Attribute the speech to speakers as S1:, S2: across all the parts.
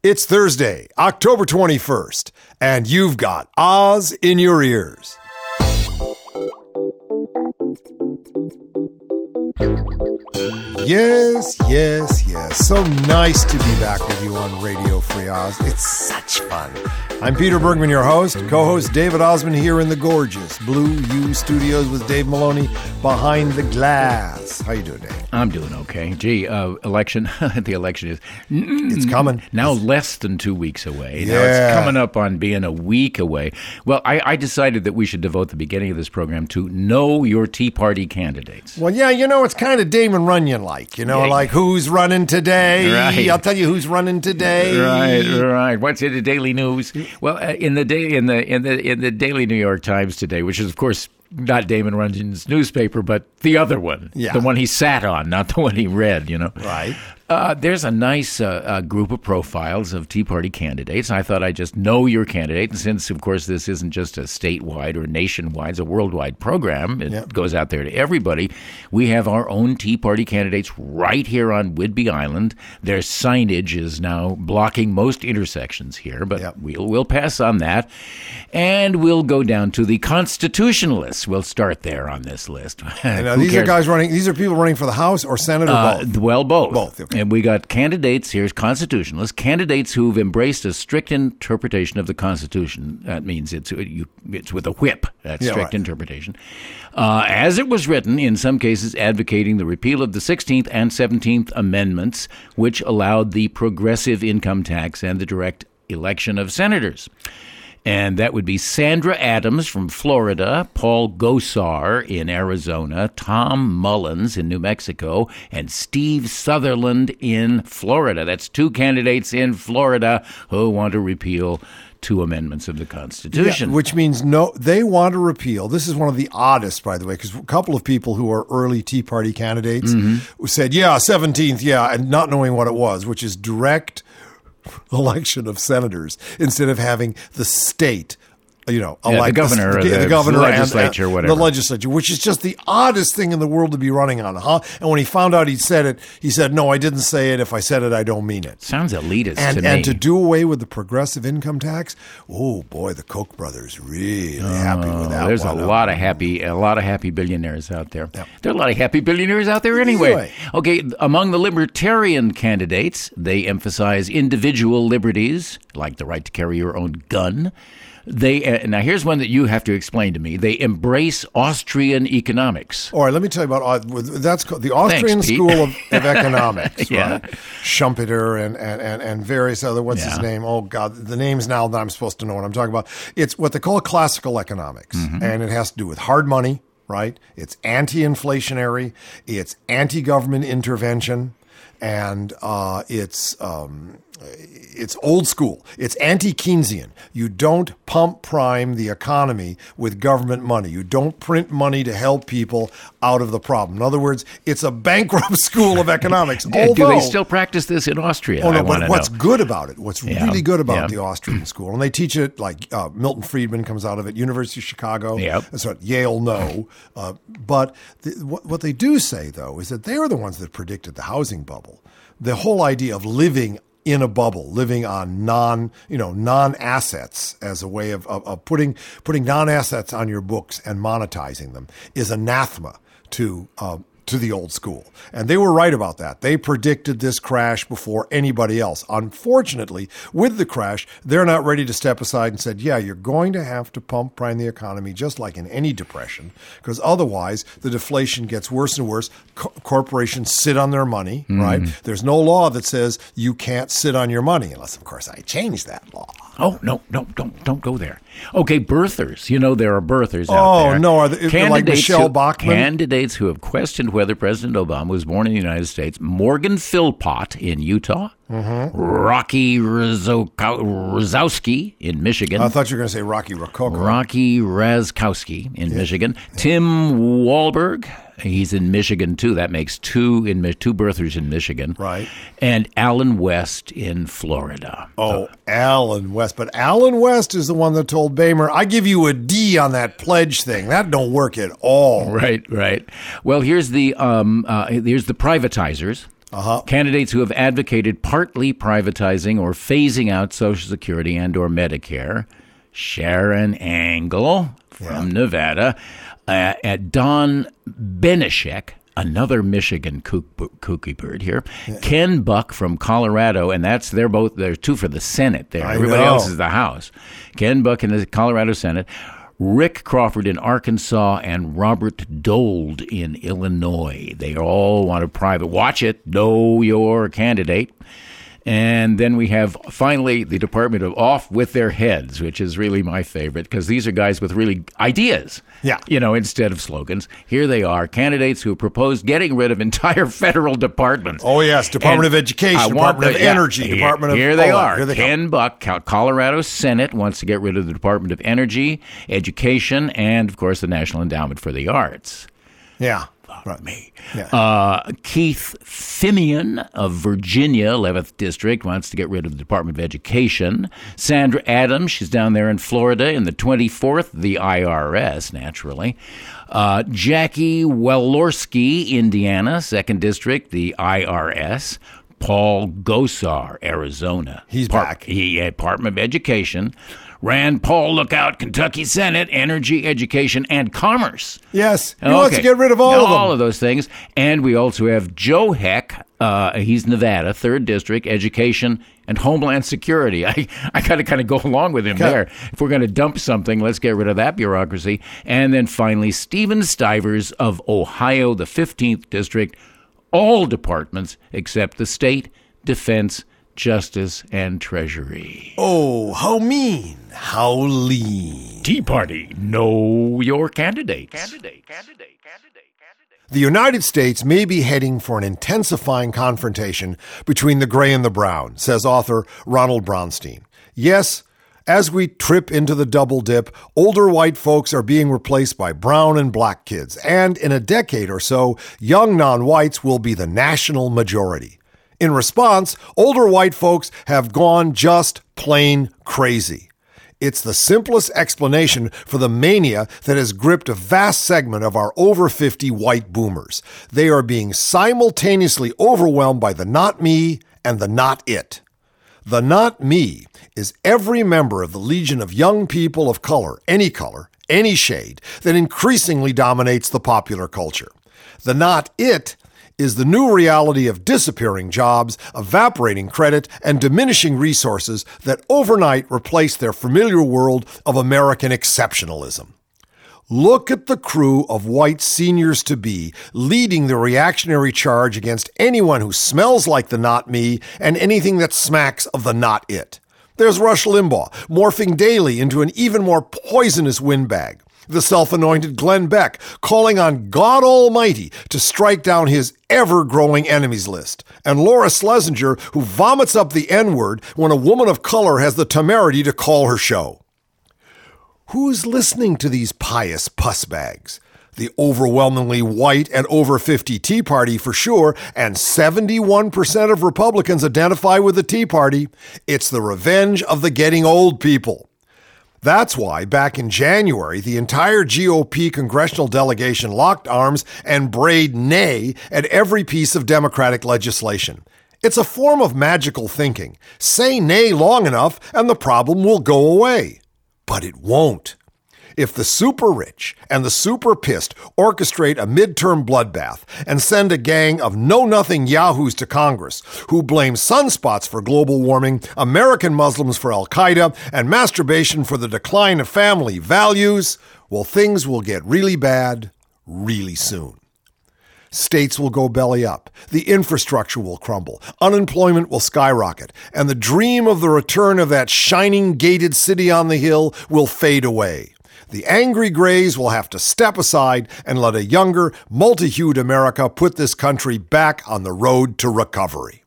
S1: It's Thursday, October 21st, and you've got Oz in your ears. Yes, yes, yes. So nice to be back with you on Radio Free Oz. It's such fun. I'm Peter Bergman, your host. Co host David Ossman here in the gorgeous Blue U studios with Dave Maloney behind the glass. How you doing, Dave?
S2: I'm doing okay. Gee, uh, election. the election is
S1: It's coming.
S2: now less than two weeks away. Now
S1: Yeah.
S2: it's coming up on being a week away. Well, I, I decided that we should devote the beginning of this program to know your Tea Party candidates.
S1: Well, yeah, you know, it's kind of Damon Runyon like, you know,
S2: Yeah.
S1: like who's running today?
S2: Right.
S1: I'll tell you who's running today.
S2: Right, right. What's in the Daily News? Well, uh, in the day in the in the in the Daily New York Times today, which is of course not Damon Runyon's newspaper, but the other one,
S1: Yeah.
S2: the one he sat on, not the one he read. You know,
S1: Right.
S2: Uh, there's a nice uh, uh, group of profiles of Tea Party candidates. I thought I'd just know your candidate. And since, of course, this isn't just a statewide or nationwide, it's a worldwide program, it
S1: Yeah.
S2: goes out there to everybody. We have our own Tea Party candidates right here on Whidbey Island. Their signage is now blocking most intersections here, but
S1: Yep.
S2: we'll, we'll pass on that. And we'll go down to the constitutionalists. We'll start there on this list.
S1: Uh, these are guys running, these are people running for the House or Senate or
S2: Uh,
S1: both.
S2: well, both.
S1: Both, okay.
S2: And we got candidates, here's constitutionalists, candidates who've embraced a strict interpretation of the Constitution. That means it's, you, it's with a whip, that's
S1: Yeah,
S2: strict
S1: right.
S2: interpretation. Uh, as it was written, in some cases advocating the repeal of the 16th and 17th Amendments, which allowed the progressive income tax and the direct election of senators. And that would be Sandra Adams from Florida, Paul Gosar in Arizona, Tom Mullins in New Mexico, and Steve Southerland in Florida. That's two candidates in Florida who want to repeal two amendments of the Constitution.
S1: Yeah, which means no, they want to repeal. This is one of the oddest, by the way, because a couple of people who are early Tea Party candidates
S2: Mm-hmm.
S1: said, yeah, 17th, yeah, and not knowing what it was, which is direct election of senators instead of having the state. You know,
S2: Yeah, the governor or
S1: the,
S2: the
S1: governor
S2: legislature,
S1: and
S2: whatever.
S1: the legislature, which is just the oddest thing in the world to be running on, huh? And when he found out he'd said it, he said, "No, I didn't say it. If I said it, I don't mean it."
S2: Sounds elitist
S1: and
S2: to
S1: and
S2: me.
S1: to do away with the progressive income tax, oh boy, the Koch brothers really happy with that.
S2: Oh, There's
S1: one.
S2: a lot of happy, a lot of happy billionaires out there.
S1: Yep.
S2: There are a lot of happy billionaires out there anyway.
S1: Anyway.
S2: Okay, among the libertarian candidates, they emphasize individual liberties, like the right to carry your own gun. They uh, now here's one that you have to explain to me. They embrace Austrian economics.
S1: All right, let me tell you about with- that's called the Austrian
S2: Pete.
S1: School of, of Economics,
S2: Yeah.
S1: right? Schumpeter and, and, and, and various other what's his name? Oh God, the names now that I'm supposed to know what I'm talking about. It's what they call classical economics,
S2: Mm-hmm.
S1: and it has to do with hard money, right? It's anti-inflationary, it's anti-government intervention, and uh, it's um, it's old school. It's anti-Keynesian. You don't pump prime the economy with government money. You don't print money to help people out of the problem. In other words, it's a bankrupt school of economics.
S2: Do-
S1: Although,
S2: Do they still practice this in Austria?
S1: Oh no!
S2: want
S1: But what's
S2: know.
S1: good about it? What's
S2: Yeah,
S1: really good about
S2: yeah.
S1: the Austrian school, and they teach it like uh, Milton Friedman comes out of it, University of Chicago.
S2: Yep.
S1: That's what Yale no. Uh, but the, what, what they do say though is that they are the ones that predicted the housing bubble. The whole idea of living in a bubble, living on non, you know, non assets as a way of, of, of putting putting non assets on your books and monetizing them is anathema to uh, to the old school. And they were right about that. They predicted this crash before anybody else. Unfortunately, with the crash, they're not ready to step aside and said, yeah, you're going to have to pump prime the economy just like in any depression, because otherwise the deflation gets worse and worse. Co- corporations sit on their money, mm. right? There's no law that says you can't sit on your money, unless, of course, I change that law.
S2: Oh no, no, don't don't go there. Okay, birthers. You know there are birthers out
S1: Oh, no, are they- like Michelle
S2: who,
S1: Bachmann?
S2: Candidates who have questioned whether President Obama was born in the United States. Morgan Philpott in Utah.
S1: Mm-hmm.
S2: Rocky Raczkowski in Michigan.
S1: I thought you were going to say Rocky Rococo.
S2: Rocky Raczkowski in Michigan. Tim Walberg, he's in Michigan too. That makes two in two birthers in Michigan.
S1: Right.
S2: And Allen West in Florida.
S1: Oh, Allen West. But Allen West is the one that told Bamer, I give you a D on that pledge thing. That don't work at all.
S2: Right, right. Well, here's the um, uh, here's the privatizers.
S1: Uh-huh.
S2: Candidates who have advocated partly privatizing or phasing out Social Security and or Medicare. Sharon Angle from Nevada. Uh, at Don Benishek, another Michigan kook, kooky bird here. Ken Buck from Colorado, and that's they're both there's two for the Senate there.
S1: I
S2: Everybody
S1: know.
S2: else is the House. Ken Buck in the Colorado Senate. Rick Crawford in Arkansas and Robert Dold in Illinois. They all want to private. Watch it. Know your candidate. And then we have finally the Department of Off with Their Heads, which is really my favorite because these are guys with really ideas.
S1: Yeah.
S2: You know, instead of slogans. Here they are candidates who proposed getting rid of entire federal departments.
S1: Oh, yes, Department
S2: And
S1: of Education, Department of
S2: the- yeah,
S1: Energy,
S2: here-
S1: Department of-
S2: Here they
S1: that.
S2: are.
S1: Here they come.
S2: Ken Buck, Colorado Senate wants to get rid of the Department of Energy, Education, and, of course, the National Endowment for the Arts.
S1: Yeah. Right.
S2: Me.
S1: Yeah.
S2: Uh, Keith Fimian of Virginia, 11th District, wants to get rid of the Department of Education. Sandra Adams, she's down there in Florida in the 24th, the IRS, naturally. Uh, Jackie Walorski, Indiana, 2nd District, the IRS. Paul Gosar, Arizona.
S1: He's back.
S2: He, Department of Education. Rand Paul, lookout, Kentucky Senate, Energy, Education, and Commerce.
S1: Yes. He wants to get rid of all
S2: Now,
S1: of them.
S2: All of those things. And we also have Joe Heck. Uh, he's Nevada, third district, education and homeland security. I, I got to kind of go along with him
S1: Okay.
S2: there. If we're going to dump something, let's get rid of that bureaucracy. And then finally, Stephen Stivers of Ohio, the 15th district, all departments except the state, defense, justice, and treasury.
S1: Oh, how mean. How lean.
S2: Tea Party, know your candidates. Candidate, candidate, candidate, candidate.
S1: The United States may be heading for an intensifying confrontation between the gray and the brown, says author Ronald Brownstein. Yes, as we trip into the double dip, older white folks are being replaced by brown and black kids, and in a decade or so, young non whites will be the national majority. In response, older white folks have gone just plain crazy. It's the simplest explanation for the mania that has gripped a vast segment of our over 50 white boomers. They are being simultaneously overwhelmed by the not me and the not it. The not me is every member of the legion of young people of color, any color, any shade, that increasingly dominates the popular culture. The not it is the new reality of disappearing jobs, evaporating credit, and diminishing resources that overnight replace their familiar world of American exceptionalism. Look at the crew of white seniors to be leading the reactionary charge against anyone who smells like the not me and anything that smacks of the not it. There's Rush Limbaugh, morphing daily into an even more poisonous windbag. The self anointed Glenn Beck, calling on God Almighty to strike down his ever growing enemies list. And Laura Schlesinger, who vomits up the N word when a woman of color has the temerity to call her show. Who's listening to these pious pussbags? The overwhelmingly white and over 50 Tea Party for sure, and 71% of Republicans identify with the Tea Party. It's the revenge of the getting old people. That's why, back in January, the entire GOP congressional delegation locked arms and brayed nay at every piece of Democratic legislation. It's a form of magical thinking. Say nay long enough, and the problem will go away. But it won't. If the super rich and the super pissed orchestrate a midterm bloodbath and send a gang of know nothing yahoos to Congress who blame sunspots for global warming, American Muslims for Al Qaeda, and masturbation for the decline of family values, well, things will get really bad really soon. States will go belly up, the infrastructure will crumble, unemployment will skyrocket, and the dream of the return of that shining gated city on the hill will fade away. The angry Grays will have to step aside and let a younger, multi hued America put this country back on the road to recovery.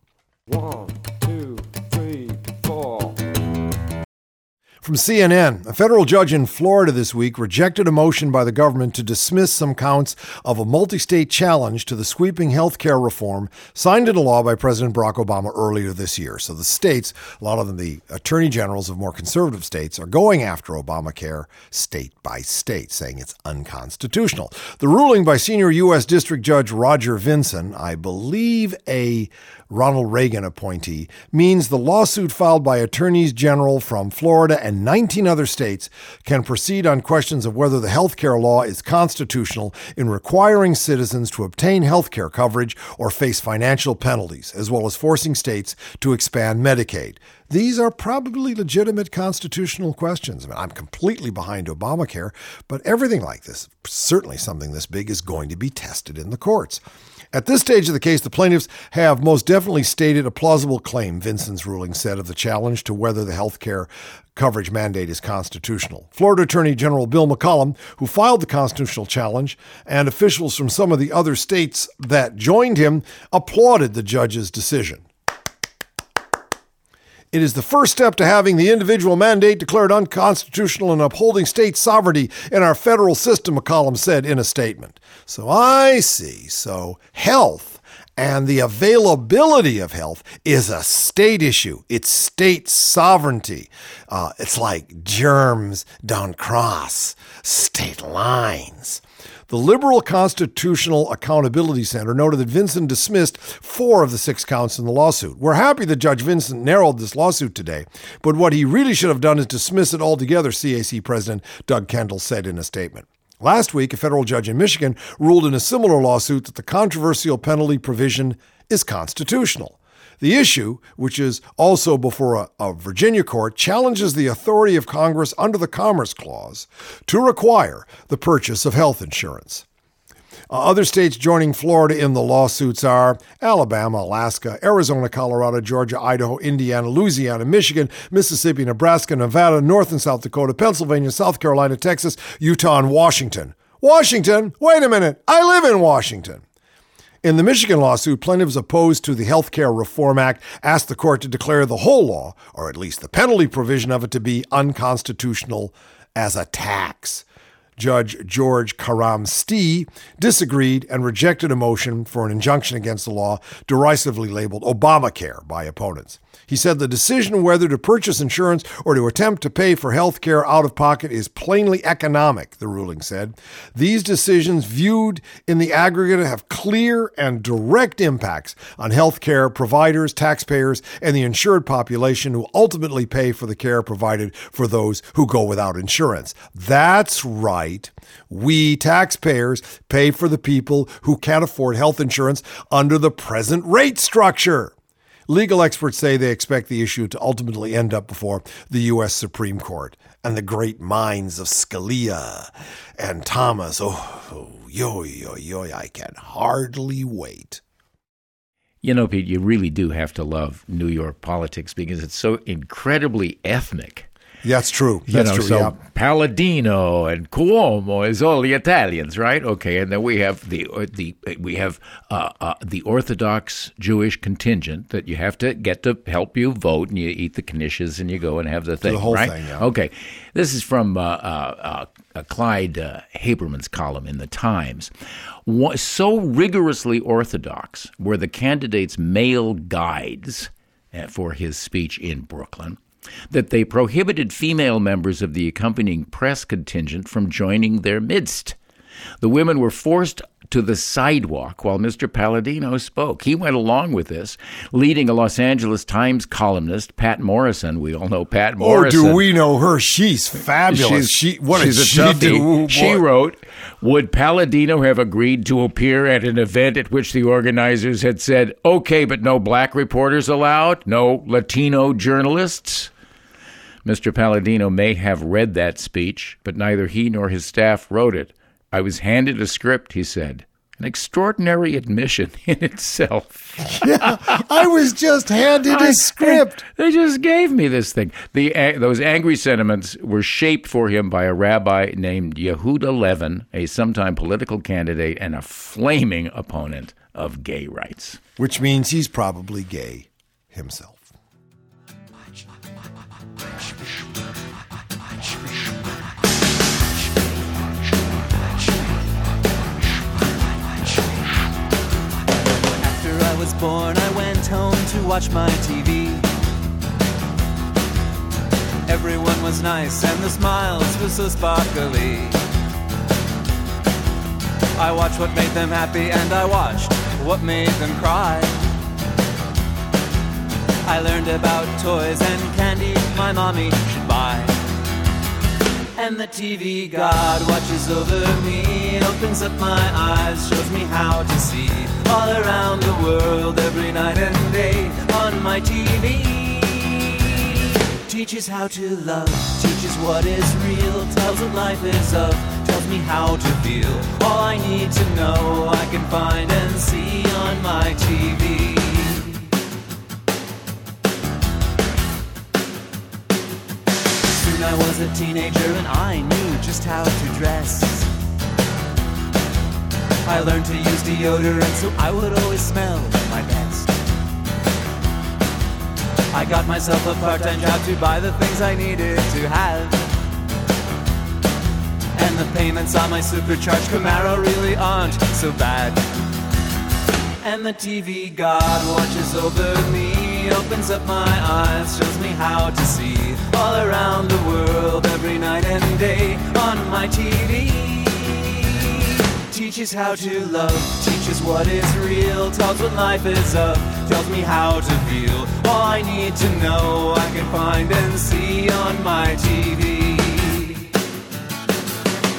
S1: From CNN, a federal judge in Florida this week rejected a motion by the government to dismiss some counts of a multi state challenge to the sweeping health care reform signed into law by President Barack Obama earlier this year. So the states, a lot of them the attorney generals of more conservative states, are going after Obamacare state by state, saying it's unconstitutional. The ruling by senior U.S. District Judge Roger Vinson, I believe a Ronald Reagan appointee, means the lawsuit filed by attorneys general from Florida and 19 other states can proceed on questions of whether the health care law is constitutional in requiring citizens to obtain health care coverage or face financial penalties, as well as forcing states to expand Medicaid. These are probably legitimate constitutional questions. I mean, I'm completely behind Obamacare, but everything like this, certainly something this big, is going to be tested in the courts. At this stage of the case, the plaintiffs have most definitely stated a plausible claim, Vinson's ruling said, of the challenge to whether the health care coverage mandate is constitutional. Florida Attorney General Bill McCollum, who filed the constitutional challenge, and officials from some of the other states that joined him applauded the judge's decision. It is the first step to having the individual mandate declared unconstitutional and upholding state sovereignty in our federal system, McCollum said in a statement. So I see. So health and the availability of health is a state issue. It's state sovereignty. Uh, it's like germs don't cross state lines. The Liberal Constitutional Accountability Center noted that Vinson dismissed four of the six counts in the lawsuit. We're happy that Judge Vinson narrowed this lawsuit today, but what he really should have done is dismiss it altogether, CAC President Doug Kendall said in a statement. Last week, a federal judge in Michigan ruled in a similar lawsuit that the controversial penalty provision is constitutional. The issue, which is also before a, a, Virginia court, challenges the authority of Congress under the Commerce Clause to require the purchase of health insurance. Uh, other states joining Florida in the lawsuits are Alabama, Alaska, Arizona, Colorado, Georgia, Idaho, Indiana, Louisiana, Michigan, Mississippi, Nebraska, Nevada, North and South Dakota, Pennsylvania, South Carolina, Texas, Utah, and Washington. Washington? Wait a minute. I live in Washington. In the Michigan lawsuit, plaintiffs opposed to the Health Care Reform Act asked the court to declare the whole law, or at least the penalty provision of it, to be unconstitutional as a tax. Judge George Caram Steeh disagreed and rejected a motion for an injunction against the law, derisively labeled Obamacare by opponents. He said the decision whether to purchase insurance or to attempt to pay for health care out of pocket is plainly economic, the ruling said. These decisions, viewed in the aggregate, have clear and direct impacts on health care providers, taxpayers, and the insured population who ultimately pay for the care provided for those who go without insurance. That's right. We taxpayers pay for the people who can't afford health insurance under the present rate structure. Legal experts say they expect the issue to ultimately end up before the U.S. Supreme Court. And the great minds of Scalia and Thomas, oh, yo, yo, yo, I can hardly wait.
S2: You know, Pete, you really do have to love New York politics because it's so incredibly ethnic.
S1: That's true. That's
S2: you know,
S1: true.
S2: So
S1: yeah.
S2: Paladino and Cuomo is all the Italians, right? Okay, and then we have the uh, the we have uh, uh, the Orthodox Jewish contingent that you have to get to help you vote, and you eat the knishes and you go and have the thing,
S1: the whole
S2: right?
S1: thing. Yeah.
S2: Okay, this is from uh, uh, uh Clyde Haberman's column in the Times. So rigorously orthodox were the candidates' mail guides for his speech in Brooklyn that they prohibited female members of the accompanying press contingent from joining their midst. The women were forced to the sidewalk while Mr. Paladino spoke. He went along with this, leading a Los Angeles Times columnist, Patt Morrison. We all know Patt Morrison.
S1: Oh, do we know her? She's fabulous.
S2: She's,
S1: she what
S2: she's
S1: did she
S2: toughie.
S1: do?
S2: She wrote, "Would Paladino have agreed to appear at an event at which the organizers had said, "Okay, but no black reporters allowed, no Latino journalists"?" Mr. Paladino may have read that speech, but neither he nor his staff wrote it. I was handed a script, he said. An extraordinary admission in itself.
S1: yeah, I was just handed a script.
S2: They just gave me this thing. The those angry sentiments were shaped for him by a rabbi named Yehuda Levin, a sometime political candidate and a flaming opponent of gay rights.
S1: Which means he's probably gay himself.
S3: Born, I went home to watch my TV. Everyone was nice and the smiles were so sparkly. I watched what made them happy and I watched what made them cry. I learned about toys and candy my mommy. And the TV God watches over me, opens up my eyes, shows me how to see all around the world every night and day on my TV. Teaches how to love, teaches what is real, tells what life is of, tells me how to feel. All I need to know, I can find and see on my TV. Soon I was a teenager and I knew just how to dress. I learned to use deodorant so I would always smell my best. I got myself a part-time job to buy the things I needed to have. And the payments on my supercharged Camaro really aren't so bad. And the TV God watches over me, opens up my eyes, shows me how to see all around the world every night and day on my TV. Teaches how to love, teaches what is real, tells what life is of, tells me how to feel. All I need to know, I can find and see on my TV.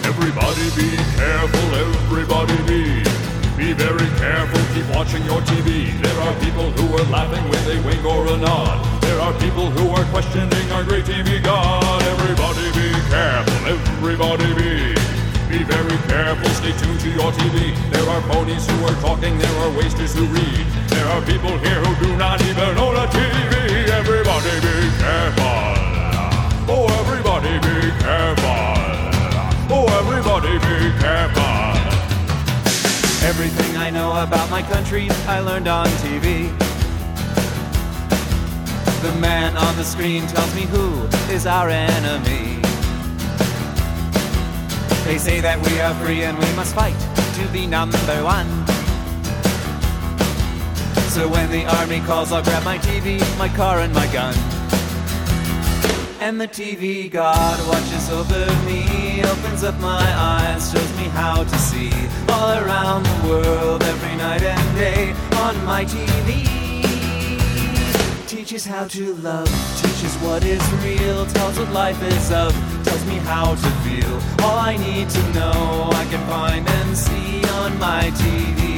S4: Everybody be careful, everybody be. Be very careful, keep watching your TV. There are people who are laughing with a wink or a nod. There are people who are questioning our great TV God. Everybody be careful, everybody be. Be very careful, stay tuned to your TV. There are ponies who are talking, there are wasters who read. There are people here who do not even own a TV. Everybody be careful. Oh, everybody be careful. Oh, everybody be careful.
S3: Everything I know about my country, I learned on TV. The man on the screen tells me who is our enemy. They say that we are free and we must fight to be number one. So when the army calls, I'll grab my TV, my car, and my gun. And the TV God watches over me, opens up my eyes, shows me how to see all around the world every night and day on my TV. Teaches how to love, teaches what is real, tells what life is of, tells me how to feel. All I need to know, I can find and see on my TV.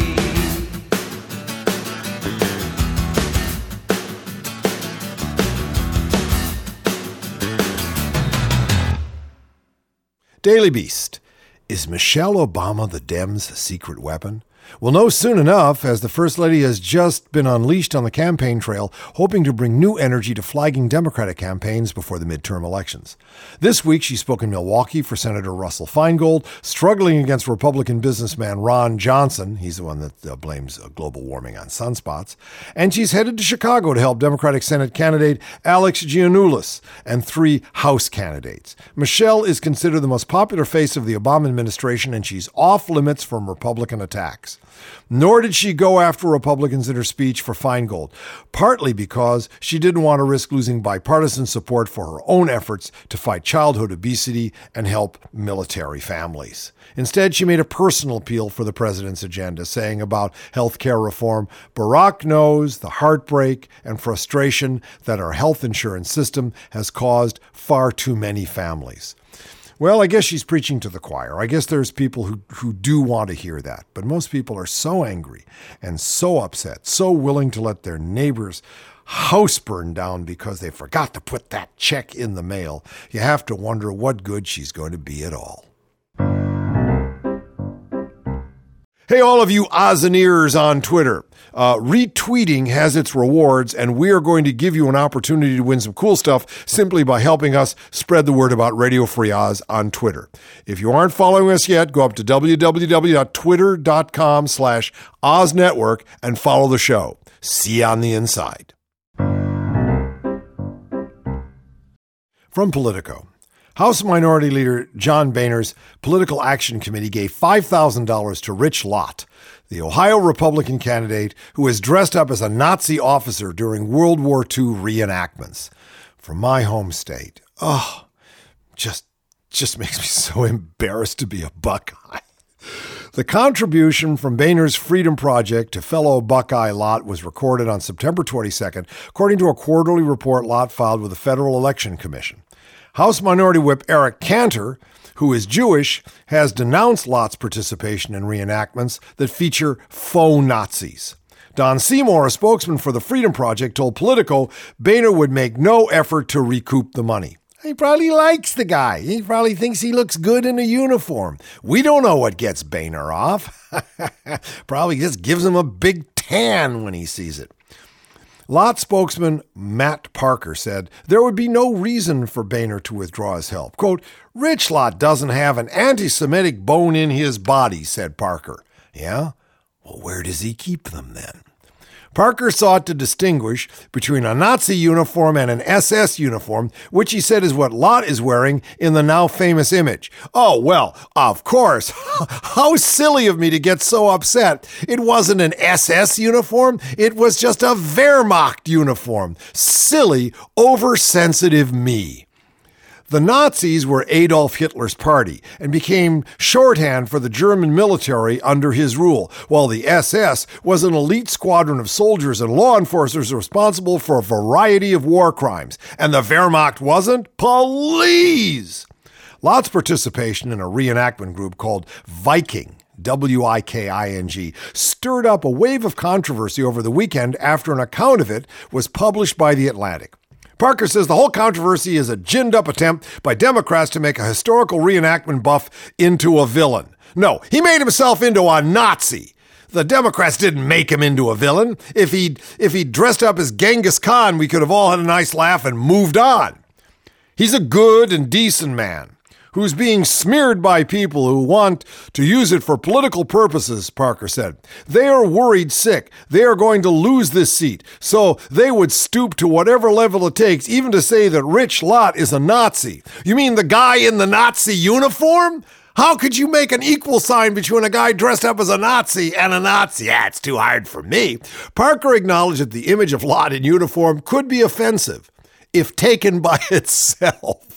S1: Daily Beast. Is Michelle Obama the Dems' secret weapon? We'll know soon enough, as the First Lady has just been unleashed on the campaign trail, hoping to bring new energy to flagging Democratic campaigns before the midterm elections. This week, she spoke in Milwaukee for Senator Russell Feingold, struggling against Republican businessman Ron Johnson. He's the one that uh, blames uh, global warming on sunspots. And she's headed to Chicago to help Democratic Senate candidate Alex Giannoulias and three House candidates. Michelle is considered the most popular face of the Obama administration, and she's off limits from Republican attacks. Nor did she go after Republicans in her speech for Feingold, partly because she didn't want to risk losing bipartisan support for her own efforts to fight childhood obesity and help military families. Instead, she made a personal appeal for the president's agenda, saying about health care reform Barack knows the heartbreak and frustration that our health insurance system has caused far too many families. Well, I guess she's preaching to the choir. I guess there's people who, who do want to hear that. But most people are so angry and so upset, so willing to let their neighbor's house burn down because they forgot to put that check in the mail. You have to wonder what good she's going to be at all. Hey, all of you Ozineers on Twitter. Uh, retweeting has its rewards, and we are going to give you an opportunity to win some cool stuff simply by helping us spread the word about Radio Free Oz on Twitter. If you aren't following us yet, go up to www.twitter.com slash Oz Network and follow the show. See you on the inside. From Politico. House Minority Leader John Boehner's Political Action Committee gave $5,000 to Rich Lott, the Ohio Republican candidate who was dressed up as a Nazi officer during World War II reenactments. From my home state, oh, just just makes me so embarrassed to be a Buckeye. The contribution from Boehner's Freedom Project to fellow Buckeye Lott was recorded on September 22nd, according to a quarterly report Lott filed with the Federal Election Commission. House Minority Whip Eric Cantor, who is Jewish, has denounced Lott's participation in reenactments that feature faux Nazis. Don Seymour, a spokesman for the Freedom Project, told Politico Boehner would make no effort to recoup the money. He probably likes the guy. He probably thinks he looks good in a uniform. We don't know what gets Boehner off. probably just gives him a big tan when he sees it. Lott spokesman Matt Parker said there would be no reason for Boehner to withdraw his help. Quote, Rich Lot doesn't have an anti Semitic bone in his body, said Parker. Yeah? Well, where does he keep them then? Parker sought to distinguish between a Nazi uniform and an SS uniform, which he said is what Lot is wearing in the now famous image. Oh, well, of course. How silly of me to get so upset. It wasn't an SS uniform, it was just a Wehrmacht uniform. Silly, oversensitive me. The Nazis were Adolf Hitler's party and became shorthand for the German military under his rule, while the SS was an elite squadron of soldiers and law enforcers responsible for a variety of war crimes. And the Wehrmacht wasn't? Police! Lott's participation in a reenactment group called Viking W I K I N G, stirred up a wave of controversy over the weekend after an account of it was published by The Atlantic. Parker says the whole controversy is a ginned up attempt by Democrats to make a historical reenactment buff into a villain. No, he made himself into a Nazi. The Democrats didn't make him into a villain. If he'd, if he'd dressed up as Genghis Khan, we could have all had a nice laugh and moved on. He's a good and decent man who's being smeared by people who want to use it for political purposes, Parker said. They are worried sick. They are going to lose this seat. So they would stoop to whatever level it takes, even to say that Rich Lott is a Nazi. You mean the guy in the Nazi uniform? How could you make an equal sign between a guy dressed up as a Nazi and a Nazi? Yeah, it's too hard for me. Parker acknowledged that the image of Lott in uniform could be offensive if taken by itself.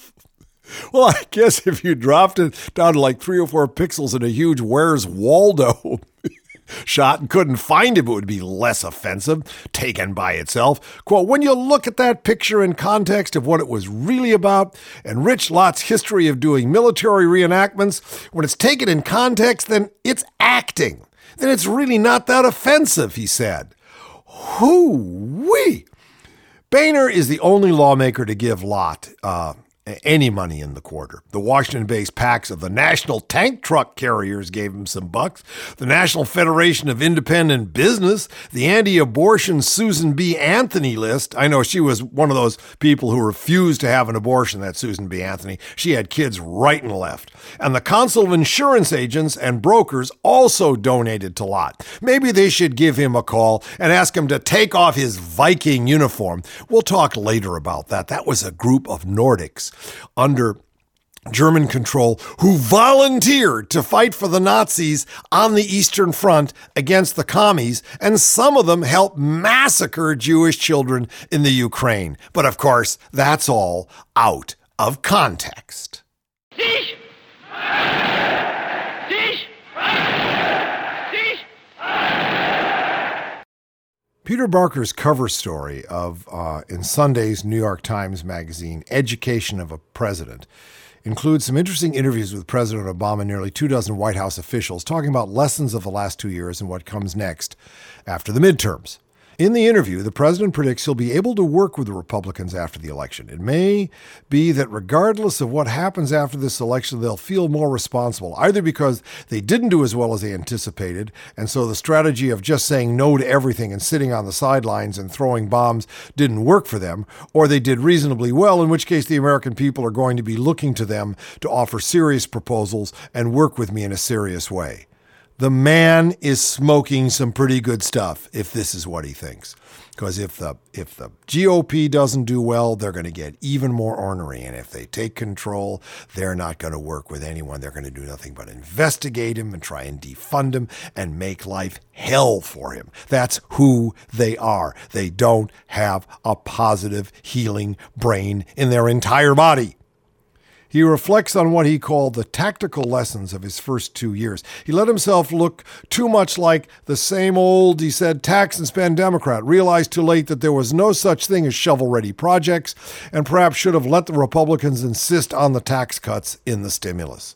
S1: Well, I guess if you dropped it down to like three or four pixels in a huge Where's Waldo shot and couldn't find him, it would be less offensive, taken by itself. Quote, when you look at that picture in context of what it was really about and Rich Lott's history of doing military reenactments, when it's taken in context, then it's acting. Then it's really not that offensive, he said. Hoo-wee! Boehner is the only lawmaker to give Lott uh, any money in the quarter. The Washington based PACs of the National Tank Truck Carriers gave him some bucks. The National Federation of Independent Business, the anti abortion Susan B. Anthony list. I know she was one of those people who refused to have an abortion, that Susan B. Anthony. She had kids right and left. And the Council of Insurance Agents and Brokers also donated to Lot. Maybe they should give him a call and ask him to take off his Viking uniform. We'll talk later about that. That was a group of Nordics under German control who volunteered to fight for the Nazis on the Eastern Front against the commies, and some of them helped massacre Jewish children in the Ukraine. But of course, that's all out of context. Peter Baker's cover story of uh, in Sunday's New York Times Magazine, "Education of a President," includes some interesting interviews with President Obama and nearly two dozen White House officials, talking about lessons of the last two years and what comes next after the midterms. In the interview, the president predicts he'll be able to work with the Republicans after the election. It may be that regardless of what happens after this election, they'll feel more responsible, either because they didn't do as well as they anticipated, and so the strategy of just saying no to everything and sitting on the sidelines and throwing bombs didn't work for them, or they did reasonably well, in which case the American people are going to be looking to them to offer serious proposals and work with me in a serious way. The man is smoking some pretty good stuff, if this is what he thinks. Because if the if the GOP doesn't do well, they're going to get even more ornery, and if they take control, they're not going to work with anyone. They're going to do nothing but investigate him and try and defund him and make life hell for him. That's who they are. They don't have a positive healing brain in their entire body. He reflects on what he called the tactical lessons of his first two years. He let himself look too much like the same old, he said, tax and spend Democrat, realized too late that there was no such thing as shovel ready projects, and perhaps should have let the Republicans insist on the tax cuts in the stimulus.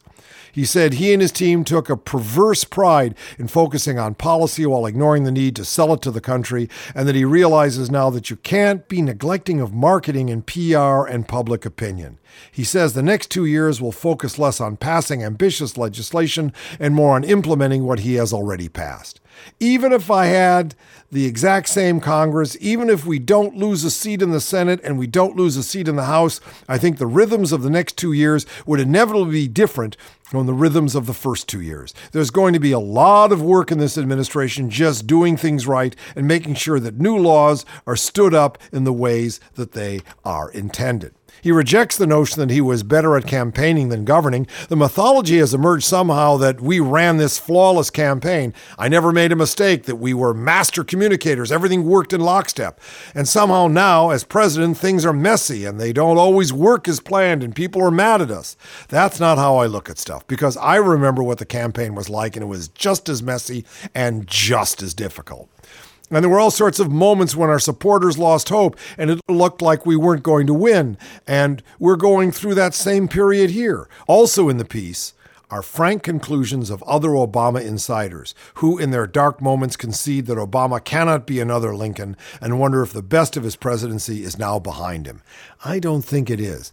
S1: He said he and his team took a perverse pride in focusing on policy while ignoring the need to sell it to the country, and that he realizes now that you can't be neglecting of marketing and PR and public opinion. He says the next two years will focus less on passing ambitious legislation and more on implementing what he has already passed. Even if I had the exact same Congress, even if we don't lose a seat in the Senate and we don't lose a seat in the House, I think the rhythms of the next two years would inevitably be different from the rhythms of the first two years. There's going to be a lot of work in this administration just doing things right and making sure that new laws are stood up in the ways that they are intended. He rejects the notion that he was better at campaigning than governing. The mythology has emerged somehow that we ran this flawless campaign. I never made a mistake, that we were master communicators. Everything worked in lockstep. And somehow now, as president, things are messy and they don't always work as planned and people are mad at us. That's not how I look at stuff because I remember what the campaign was like and it was just as messy and just as difficult. And there were all sorts of moments when our supporters lost hope and it looked like we weren't going to win. And we're going through that same period here. Also in the piece are frank conclusions of other Obama insiders who, in their dark moments, concede that Obama cannot be another Lincoln and wonder if the best of his presidency is now behind him. I don't think it is.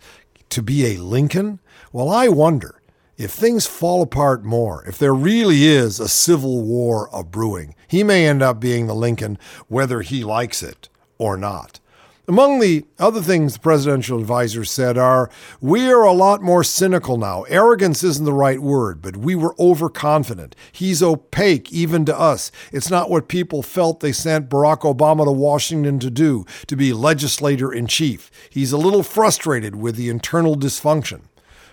S1: To be a Lincoln? Well, I wonder if things fall apart more, if there really is a civil war of brewing, he may end up being the Lincoln whether he likes it or not. Among the other things the presidential advisors said are We are a lot more cynical now. Arrogance isn't the right word, but we were overconfident. He's opaque even to us. It's not what people felt they sent Barack Obama to Washington to do, to be legislator in chief. He's a little frustrated with the internal dysfunction.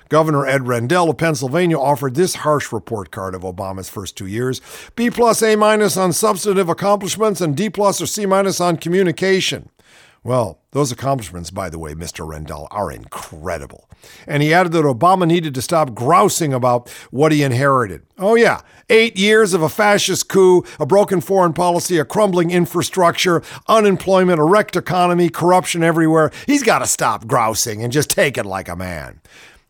S1: Governor Ed Rendell of Pennsylvania offered this harsh report card of Obama's first two years B plus A minus on substantive accomplishments and D plus or C minus on communication. Well, those accomplishments, by the way, Mr. Rendell, are incredible. And he added that Obama needed to stop grousing about what he inherited. Oh, yeah, eight years of a fascist coup, a broken foreign policy, a crumbling infrastructure, unemployment, a wrecked economy, corruption everywhere. He's got to stop grousing and just take it like a man.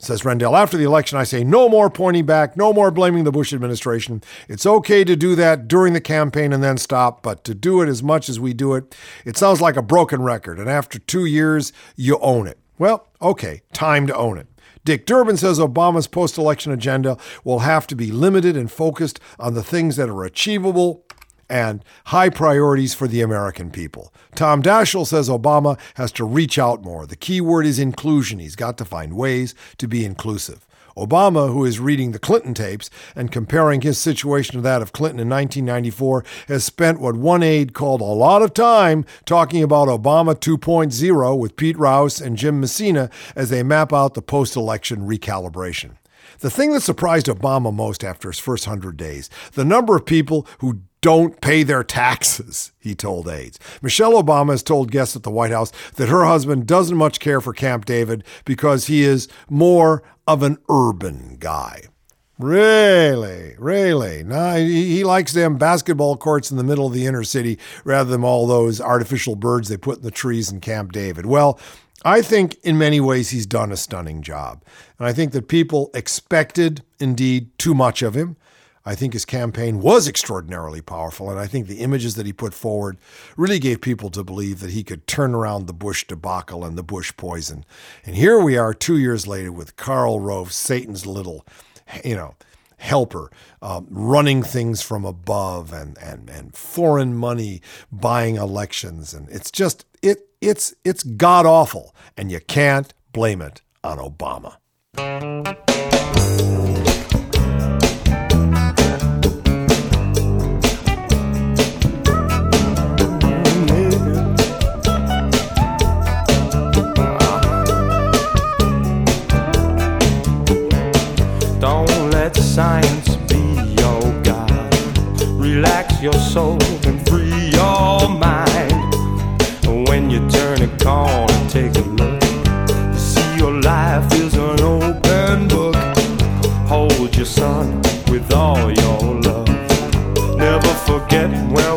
S1: Says Rendell, after the election, I say no more pointing back, no more blaming the Bush administration. It's okay to do that during the campaign and then stop, but to do it as much as we do it, it sounds like a broken record. And after two years, you own it. Well, okay, time to own it. Dick Durbin says Obama's post election agenda will have to be limited and focused on the things that are achievable and high priorities for the American people. Tom Daschle says Obama has to reach out more. The key word is inclusion. He's got to find ways to be inclusive. Obama, who is reading the Clinton tapes and comparing his situation to that of Clinton in 1994, has spent what one aide called a lot of time talking about Obama 2.0 with Pete Rouse and Jim Messina as they map out the post election recalibration. The thing that surprised Obama most after his first 100 days, the number of people who don't pay their taxes, he told aides. Michelle Obama has told guests at the White House that her husband doesn't much care for Camp David because he is more of an urban guy. Really, really. No, he, he likes them basketball courts in the middle of the inner city rather than all those artificial birds they put in the trees in Camp David. Well, I think in many ways he's done a stunning job. And I think that people expected, indeed, too much of him. I think his campaign was extraordinarily powerful, and I think the images that he put forward really gave people to believe that he could turn around the Bush debacle and the Bush poison. And here we are two years later with Karl Rove, Satan's little, you know, helper, um, running things from above and, and, and foreign money buying elections. And it's just, it, it's, it's god awful, and you can't blame it on Obama.
S5: Science be your guide. Relax your soul and free your mind. When you turn a corner, take a look. You see your life is an open book. Hold your son with all your love. Never forget where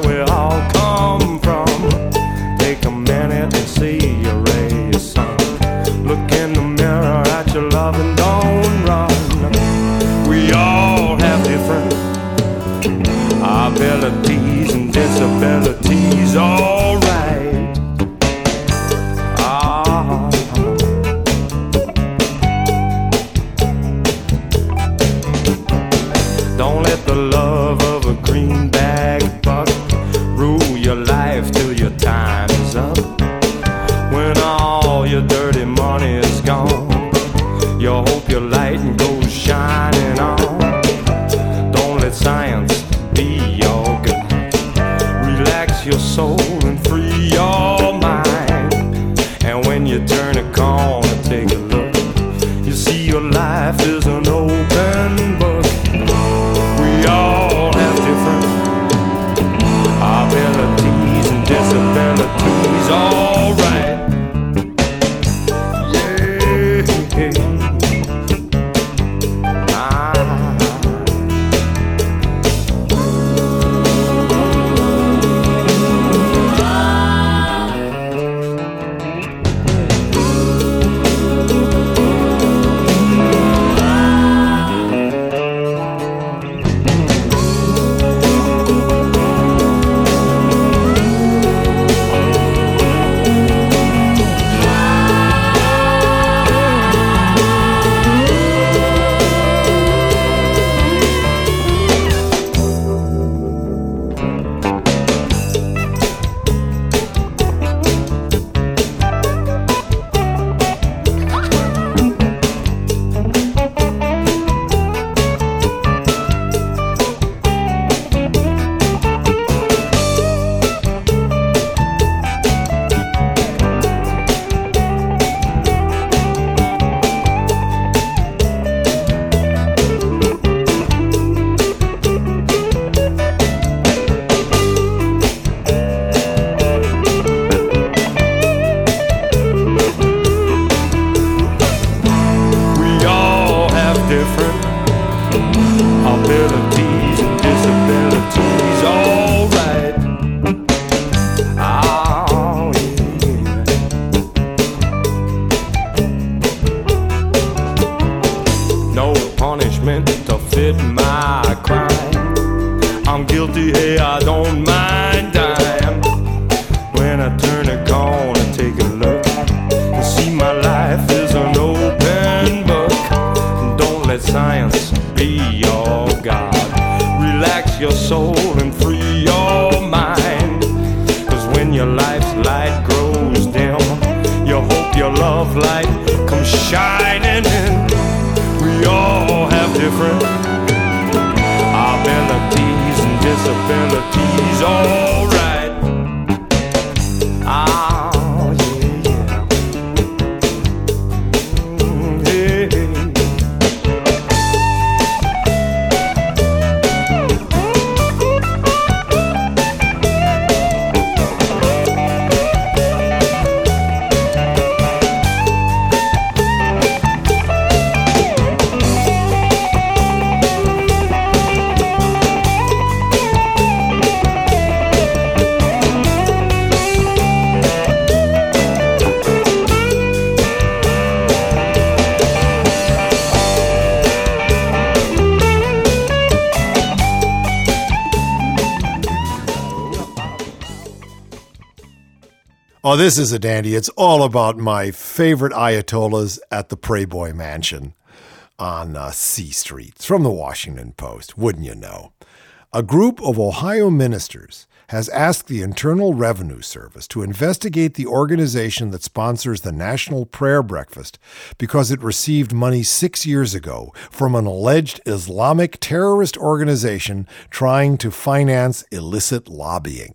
S1: this is a dandy. It's all about my favorite Ayatollahs at the Prayboy Mansion on uh, C Street. It's from the Washington Post, wouldn't you know? A group of Ohio ministers has asked the Internal Revenue Service to investigate the organization that sponsors the National Prayer Breakfast because it received money six years ago from an alleged Islamic terrorist organization trying to finance illicit lobbying.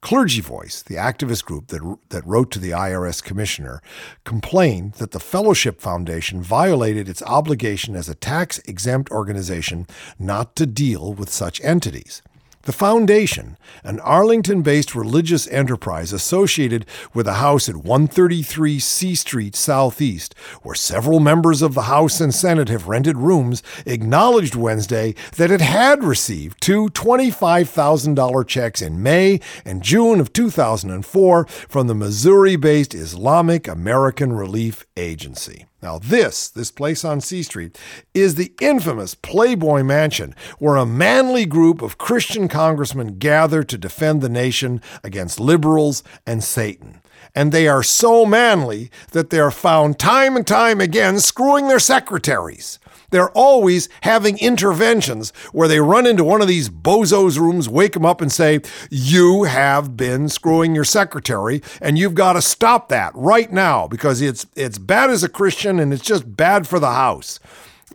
S1: Clergy Voice, the activist group that, that wrote to the IRS commissioner, complained that the Fellowship Foundation violated its obligation as a tax exempt organization not to deal with such entities. The Foundation, an Arlington based religious enterprise associated with a house at 133 C Street Southeast, where several members of the House and Senate have rented rooms, acknowledged Wednesday that it had received two $25,000 checks in May and June of 2004 from the Missouri based Islamic American Relief Agency. Now, this, this place on C Street, is the infamous Playboy Mansion, where a manly group of Christian congressmen gather to defend the nation against liberals and Satan. And they are so manly that they are found time and time again screwing their secretaries. They're always having interventions where they run into one of these bozos' rooms, wake them up, and say, You have been screwing your secretary, and you've got to stop that right now because it's, it's bad as a Christian and it's just bad for the house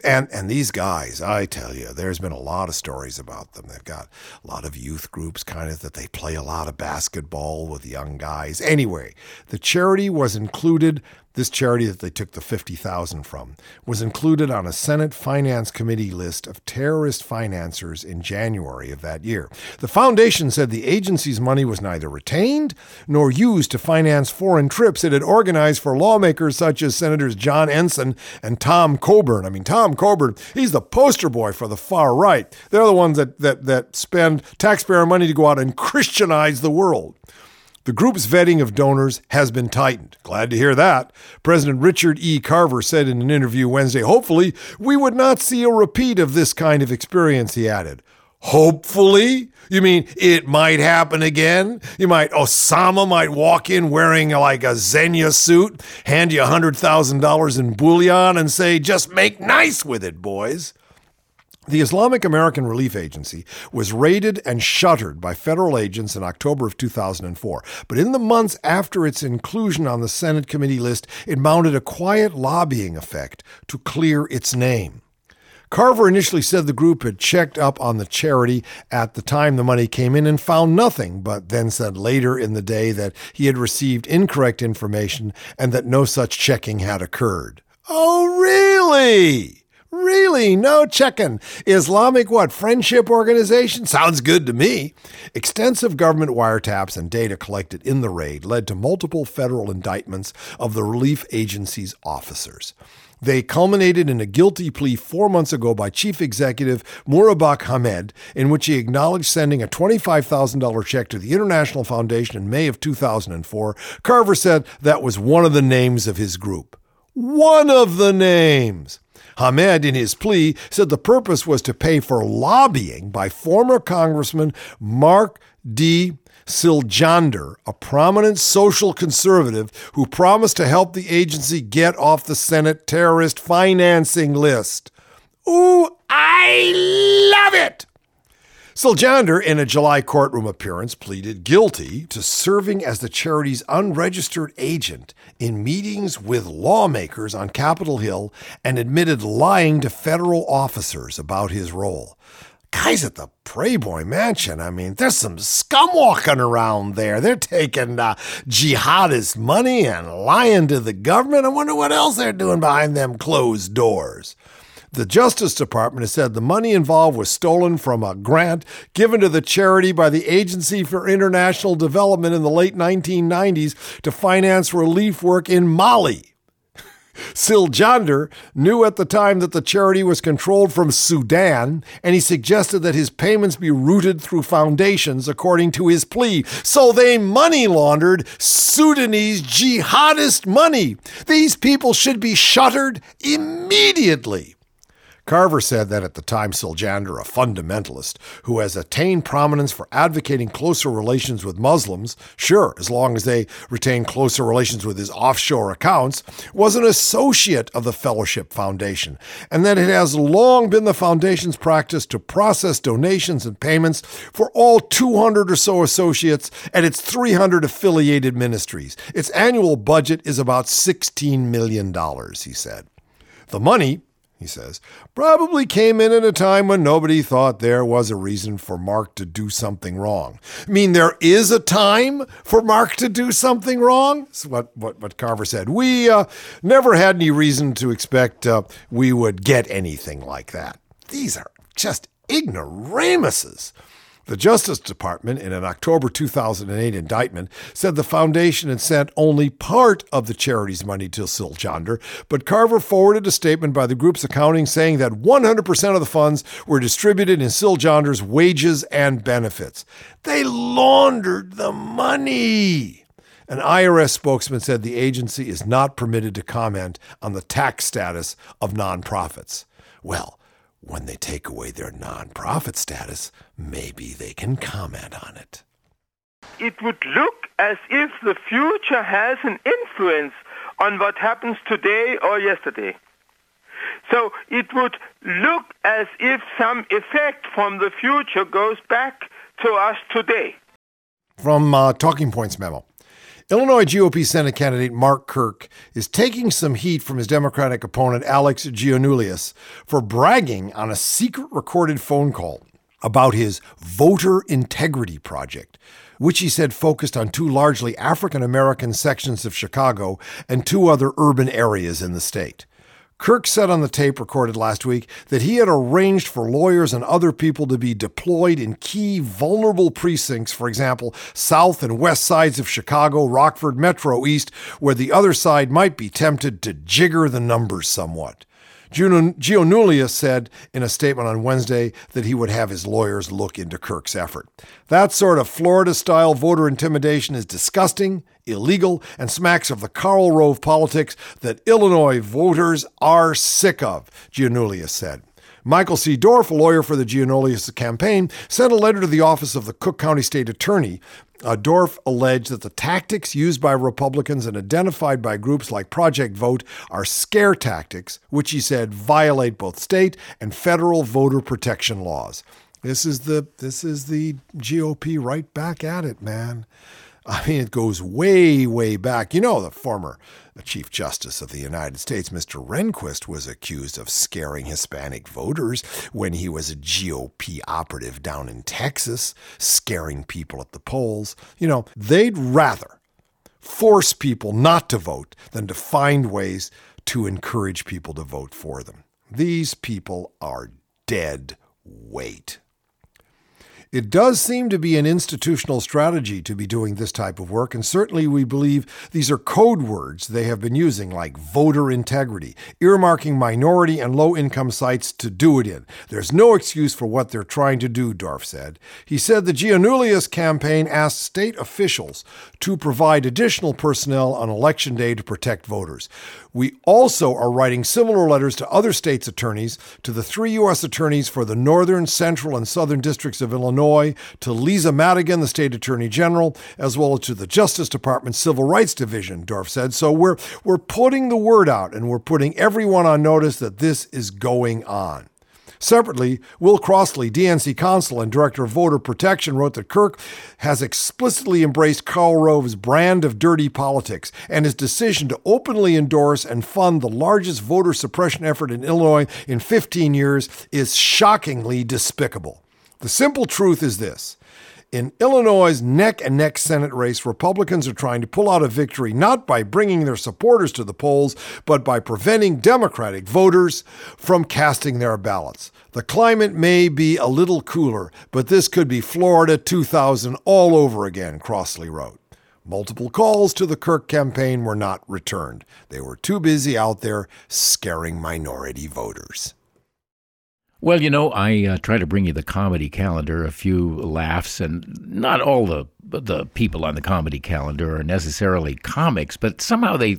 S1: and and these guys, I tell you, there's been a lot of stories about them. They've got a lot of youth groups, kind of that they play a lot of basketball with young guys. Anyway, the charity was included this charity that they took the 50,000 from was included on a Senate Finance Committee list of terrorist financiers in January of that year. The foundation said the agency's money was neither retained nor used to finance foreign trips it had organized for lawmakers such as Senators John Ensign and Tom Coburn. I mean, Tom Coburn, he's the poster boy for the far right. They're the ones that that that spend taxpayer money to go out and Christianize the world. The group's vetting of donors has been tightened. Glad to hear that. President Richard E. Carver said in an interview Wednesday, hopefully, we would not see a repeat of this kind of experience, he added. Hopefully? You mean it might happen again? You might, Osama might walk in wearing like a Zegna suit, hand you $100,000 in bullion, and say, just make nice with it, boys. The Islamic American Relief Agency was raided and shuttered by federal agents in October of 2004. But in the months after its inclusion on the Senate committee list, it mounted a quiet lobbying effect to clear its name. Carver initially said the group had checked up on the charity at the time the money came in and found nothing, but then said later in the day that he had received incorrect information and that no such checking had occurred. Oh, really? Really? No checking. Islamic what? Friendship organization? Sounds good to me. Extensive government wiretaps and data collected in the raid led to multiple federal indictments of the relief agency's officers. They culminated in a guilty plea four months ago by Chief Executive Mubarak Hamed, in which he acknowledged sending a $25,000 check to the International Foundation in May of 2004. Carver said that was one of the names of his group. One of the names. Hamed, in his plea, said the purpose was to pay for lobbying by former Congressman Mark D. Siljander, a prominent social conservative who promised to help the agency get off the Senate terrorist financing list. Ooh, I love it! Siljander, in a July courtroom appearance, pleaded guilty to serving as the charity's unregistered agent in meetings with lawmakers on Capitol Hill and admitted lying to federal officers about his role. Guys at the Playboy Mansion, I mean, there's some scum walking around there. They're taking uh, jihadist money and lying to the government. I wonder what else they're doing behind them closed doors. The Justice Department has said the money involved was stolen from a grant given to the charity by the Agency for International Development in the late 1990s to finance relief work in Mali. Siljander knew at the time that the charity was controlled from Sudan, and he suggested that his payments be routed through foundations according to his plea. So they money laundered Sudanese jihadist money. These people should be shuttered immediately. Carver said that at the time Siljander, a fundamentalist who has attained prominence for advocating closer relations with Muslims, sure, as long as they retain closer relations with his offshore accounts, was an associate of the Fellowship Foundation, and that it has long been the foundation's practice to process donations and payments for all 200 or so associates at its 300 affiliated ministries. Its annual budget is about $16 million, he said. The money he says, probably came in at a time when nobody thought there was a reason for Mark to do something wrong. I mean, there is a time for Mark to do something wrong? That's what, what, what Carver said. We uh, never had any reason to expect uh, we would get anything like that. These are just ignoramuses. The Justice Department, in an October 2008 indictment, said the foundation had sent only part of the charity's money to Siljander, but Carver forwarded a statement by the group's accounting saying that 100% of the funds were distributed in Siljander's wages and benefits. They laundered the money. An IRS spokesman said the agency is not permitted to comment on the tax status of nonprofits. Well, when they take away their nonprofit status, maybe they can comment on it.
S6: It would look as if the future has an influence on what happens today or yesterday. So it would look as if some effect from the future goes back to us today.
S1: From uh, Talking Points memo. Illinois GOP Senate candidate Mark Kirk is taking some heat from his Democratic opponent Alex Giannoulias for bragging on a secret recorded phone call about his voter integrity project, which he said focused on two largely African American sections of Chicago and two other urban areas in the state. Kirk said on the tape recorded last week that he had arranged for lawyers and other people to be deployed in key vulnerable precincts, for example, south and west sides of Chicago, Rockford, Metro East, where the other side might be tempted to jigger the numbers somewhat. Giannoulias said in a statement on Wednesday that he would have his lawyers look into Kirk's effort. That sort of Florida style voter intimidation is disgusting, illegal, and smacks of the Karl Rove politics that Illinois voters are sick of, Giannoulias said. Michael C. Dorf, a lawyer for the Giannoulias campaign, sent a letter to the office of the Cook County State Attorney. Uh, Dorf alleged that the tactics used by Republicans and identified by groups like Project Vote are scare tactics, which he said violate both state and federal voter protection laws. This is the this is the GOP right back at it, man. I mean, it goes way, way back. You know, the former Chief Justice of the United States, Mr. Rehnquist, was accused of scaring Hispanic voters when he was a GOP operative down in Texas, scaring people at the polls. You know, they'd rather force people not to vote than to find ways to encourage people to vote for them. These people are dead weight. It does seem to be an institutional strategy to be doing this type of work, and certainly we believe these are code words they have been using, like voter integrity, earmarking minority and low income sites to do it in. There's no excuse for what they're trying to do, Dorf said. He said the Giannoulias campaign asked state officials to provide additional personnel on election day to protect voters. We also are writing similar letters to other states' attorneys, to the three U.S. attorneys for the northern, central, and southern districts of Illinois, to Lisa Madigan, the state attorney general, as well as to the Justice Department Civil Rights Division, Dorf said. So we're, we're putting the word out and we're putting everyone on notice that this is going on. Separately, Will Crossley, DNC counsel and director of voter protection, wrote that Kirk has explicitly embraced Karl Rove's brand of dirty politics, and his decision to openly endorse and fund the largest voter suppression effort in Illinois in 15 years is shockingly despicable. The simple truth is this in Illinois' neck and neck Senate race, Republicans are trying to pull out a victory not by bringing their supporters to the polls, but by preventing Democratic voters from casting their ballots. The climate may be a little cooler, but this could be Florida 2000 all over again, Crossley wrote. Multiple calls to the Kirk campaign were not returned. They were too busy out there scaring minority voters.
S2: Well, you know, I uh, try to bring you the comedy calendar, a few laughs, and not all the the people on the comedy calendar are necessarily comics, but somehow they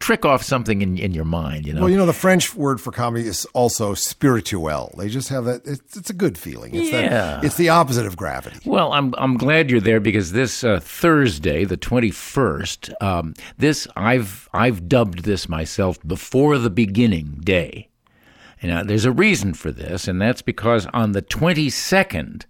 S2: trick off something in, in your mind. You know.
S1: Well, you know, the French word for comedy is also spirituel. They just have that. It's, it's a good feeling. It's
S2: yeah.
S1: That, it's the opposite of gravity.
S2: Well, I'm I'm glad you're there because this uh, Thursday, the 21st, um, this I've I've dubbed this myself before the beginning day. Now, there's a reason for this, and that's because on the 22nd,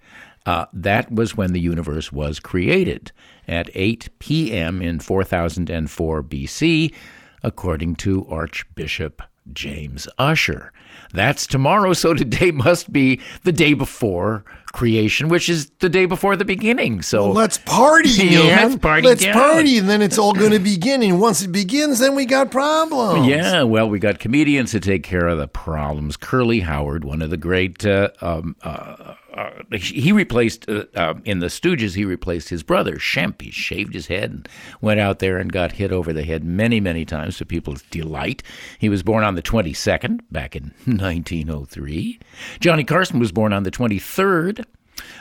S2: uh, that was when the universe was created at 8 p.m. in 4004 BC, according to Archbishop James Ussher. That's tomorrow, so today must be the day before creation, which is the day before the beginning. So
S1: Let's party,
S2: Yeah,
S1: man.
S2: let's party
S1: Let's
S2: down.
S1: party, and then it's all going to begin. And once it begins, then we got problems.
S2: Yeah, well, we got comedians to take care of the problems. Curly Howard, one of the great, uh, um, uh, uh, he replaced uh, uh, in the Stooges. He replaced his brother Shemp. He shaved his head and went out there and got hit over the head many, many times to people's delight. He was born on the twenty second back in 1903. Johnny Carson was born on the twenty third.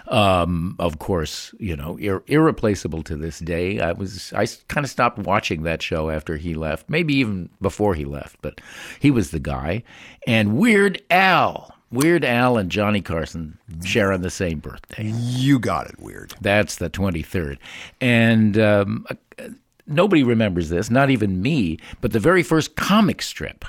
S2: Um, of course, you know, ir- irreplaceable to this day. I was, I kind of stopped watching that show after he left, maybe even before he left, but he was the guy. And Weird Al, Weird Al and Johnny Carson sharing the same birthday.
S1: You got it weird.
S2: That's the 23rd. And um, uh, nobody remembers this, not even me, but the very first comic strip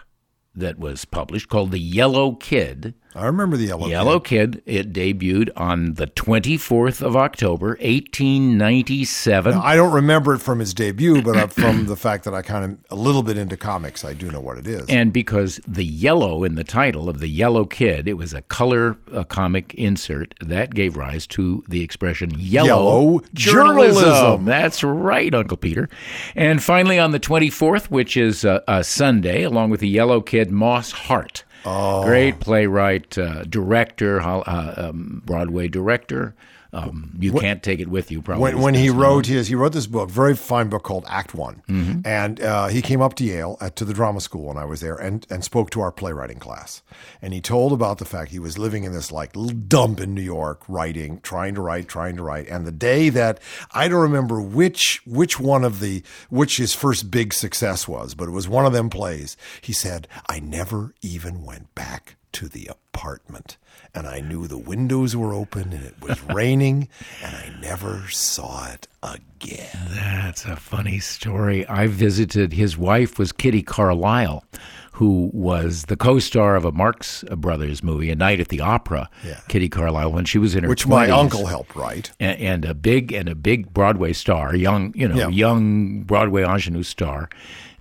S2: that was published called The Yellow Kid.
S1: I remember the yellow.
S2: Yellow
S1: Kid.
S2: Kid. It debuted on the 24th of October, 1897.
S1: I don't remember it from his debut, but from the fact that I kind of a little bit into comics, I do know what it is.
S2: And because the yellow in the title of The Yellow Kid, it was a color uh, comic insert that gave rise to the expression yellow,
S1: Yellow
S2: journalism.
S1: journalism.
S2: That's right, Uncle Peter. And finally, on the 24th, which is uh, a Sunday, along with the Yellow Kid, Moss Hart.
S1: Oh.
S2: Great playwright, uh, director, uh, um, Broadway director. Um, you can't take it with you, probably.
S1: when, when he wrote his, he wrote this book, very fine book called Act One,
S2: Mm-hmm.
S1: and uh, he came up to Yale at, to the drama school when I was there, and and spoke to our playwriting class, and he told about the fact he was living in this like little dump in New York, writing, trying to write, trying to write, and the day that I don't remember which which one of the which his first big success was, but it was one of them plays. He said, "I never even went back to the apartment." And I knew the windows were open and it was raining, and I never saw it again.
S2: That's a funny story. I visited his wife was Kitty Carlisle, who was the co-star of a Marx Brothers movie, A Night at the Opera.
S1: Yeah.
S2: Kitty Carlisle when she was in her
S1: Which my uncle helped write.
S2: and, and a big and a big Broadway star, young you know
S1: Yeah.
S2: young Broadway ingenue star,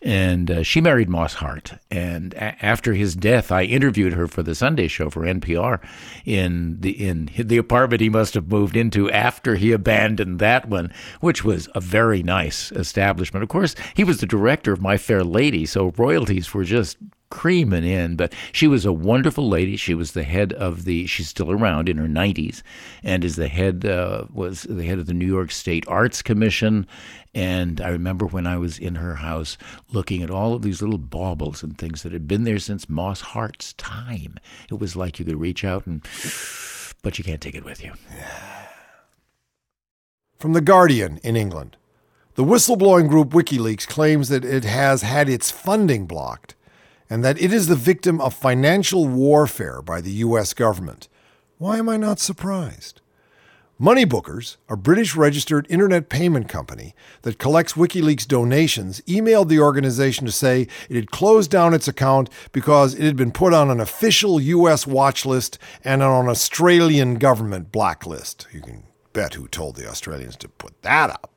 S2: and uh, she married Moss Hart. And a- after his death, I interviewed her for the Sunday Show for NPR in the in the apartment he must have moved into after he abandoned that one, which was a very nice establishment. Of course, he was the director of My Fair Lady, so royalties were just creaming in. But she was a wonderful lady. She was the head of the. She's still around in her nineties, and is the head uh, was the head of the New York State Arts Commission. And I remember when I was in her house looking at all of these little baubles and things that had been there since Moss Hart's time. It was like you could reach out and, but you can't take it with you.
S1: From The Guardian in England. The whistleblowing group WikiLeaks claims that it has had its funding blocked and that it is the victim of financial warfare by the US government. Why am I not surprised? Moneybookers, a British registered internet payment company that collects WikiLeaks donations, emailed the organization to say it had closed down its account because it had been put on an official US watch list and on an Australian government blacklist. You can bet who told the Australians to put that up.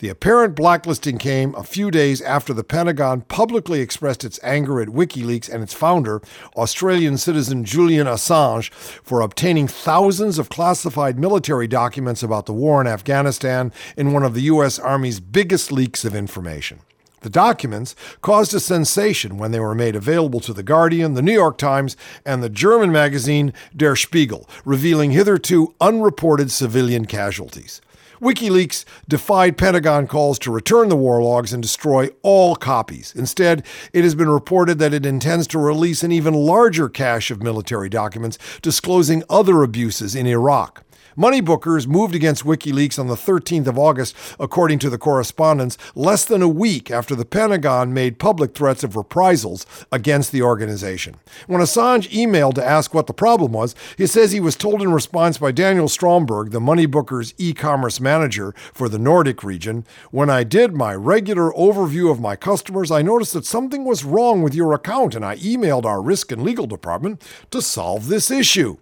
S1: The apparent blacklisting came a few days after the Pentagon publicly expressed its anger at WikiLeaks and its founder, Australian citizen Julian Assange, for obtaining thousands of classified military documents about the war in Afghanistan in one of the U.S. Army's biggest leaks of information. The documents caused a sensation when they were made available to The Guardian, The New York Times, and the German magazine Der Spiegel, revealing hitherto unreported civilian casualties. WikiLeaks defied Pentagon calls to return the war logs and destroy all copies. Instead, it has been reported that it intends to release an even larger cache of military documents disclosing other abuses in Iraq. Moneybookers moved against WikiLeaks on the 13th of August, according to the correspondence, less than a week after the Pentagon made public threats of reprisals against the organization. When Assange emailed to ask what the problem was, he says he was told in response by Daniel Stromberg, the Moneybookers e commerce manager for the Nordic region, When I did my regular overview of my customers, I noticed that something was wrong with your account, and I emailed our risk and legal department to solve this issue.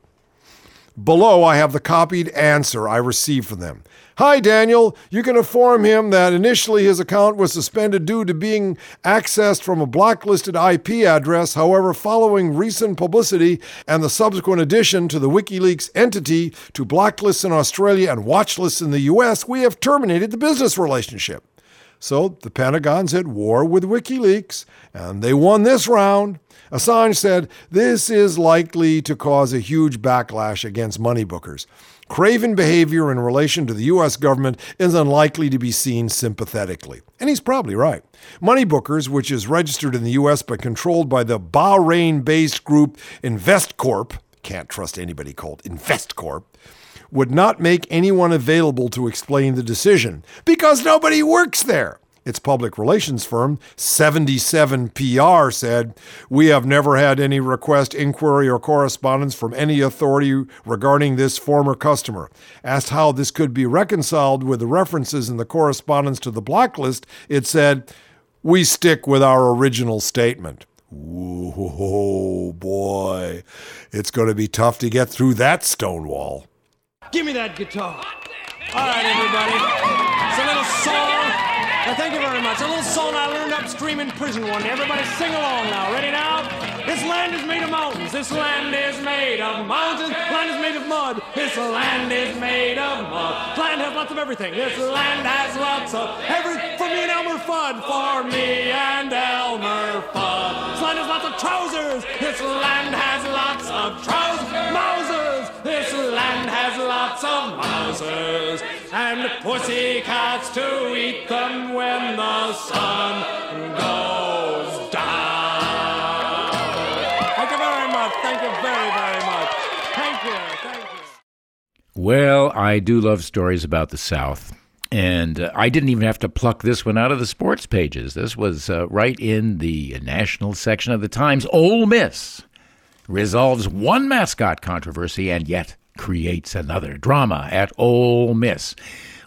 S1: Below, I have the copied answer I received from them. Hi, Daniel. You can inform him that initially his account was suspended due to being accessed from a blacklisted IP address. However, following recent publicity and the subsequent addition to the WikiLeaks entity to blacklists in Australia and watchlists in the US, we have terminated the business relationship. So the Pentagon's at war with WikiLeaks, and they won this round. Assange said this is likely to cause a huge backlash against Moneybookers. Craven behavior in relation to the U.S. government is unlikely to be seen sympathetically. And he's probably right. Moneybookers, which is registered in the U.S. but controlled by the Bahrain based group InvestCorp, can't trust anybody called InvestCorp, would not make anyone available to explain the decision because nobody works there. Its public relations firm, 77PR, said, We have never had any request, inquiry, or correspondence from any authority regarding this former customer. Asked how this could be reconciled with the references in the correspondence to the blacklist, it said, We stick with our original statement. Whoa, boy. It's going to be tough to get through that stone wall.
S7: Give me that guitar. All right, everybody. It's a little song. Well, thank you very much. A little song I learned upstream in prison one day. Everybody sing along now. Ready now? This land is made of mountains. This land is made of mountains. Land is made of mud. This land is made of mud. Land has lots of everything. This land has lots of everything. For me and Elmer Fudd. For me and Elmer Fudd. This land has lots of trousers. This land has lots of trousers. Mausers. This land has lots of mausers. And pussycats to eat them when the sun goes
S2: Well, I do love stories about the South. And uh, I didn't even have to pluck this one out of the sports pages. This was uh, right in the national section of the Times. Ole Miss resolves one mascot controversy and yet creates another drama at Ole Miss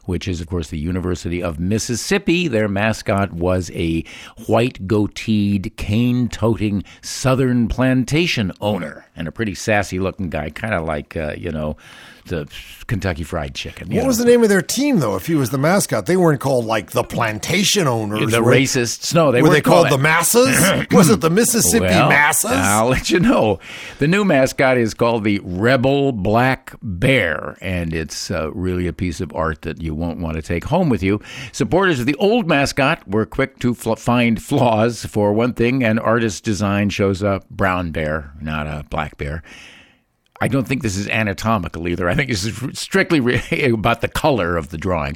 S2: which is, of course, the University of Mississippi. Their mascot was a white goateed, cane toting Southern plantation owner and a pretty sassy looking guy, kind of like, uh, you know, the Kentucky Fried Chicken.
S1: What was the name of their team, though? If he was the mascot, they weren't called like the plantation owners.
S2: The
S1: were,
S2: racists. No, they
S1: were they called the masses? was it the Mississippi
S2: well,
S1: masses?
S2: I'll let you know. The new mascot is called the Rebel Black Bear, and it's uh, really a piece of art that you won't want to take home with you. Supporters of the old mascot were quick to fl- find flaws. For one thing, an artist's design shows a brown bear, not a black bear. I don't think this is anatomical either. I think this is strictly re- about the color of the drawing.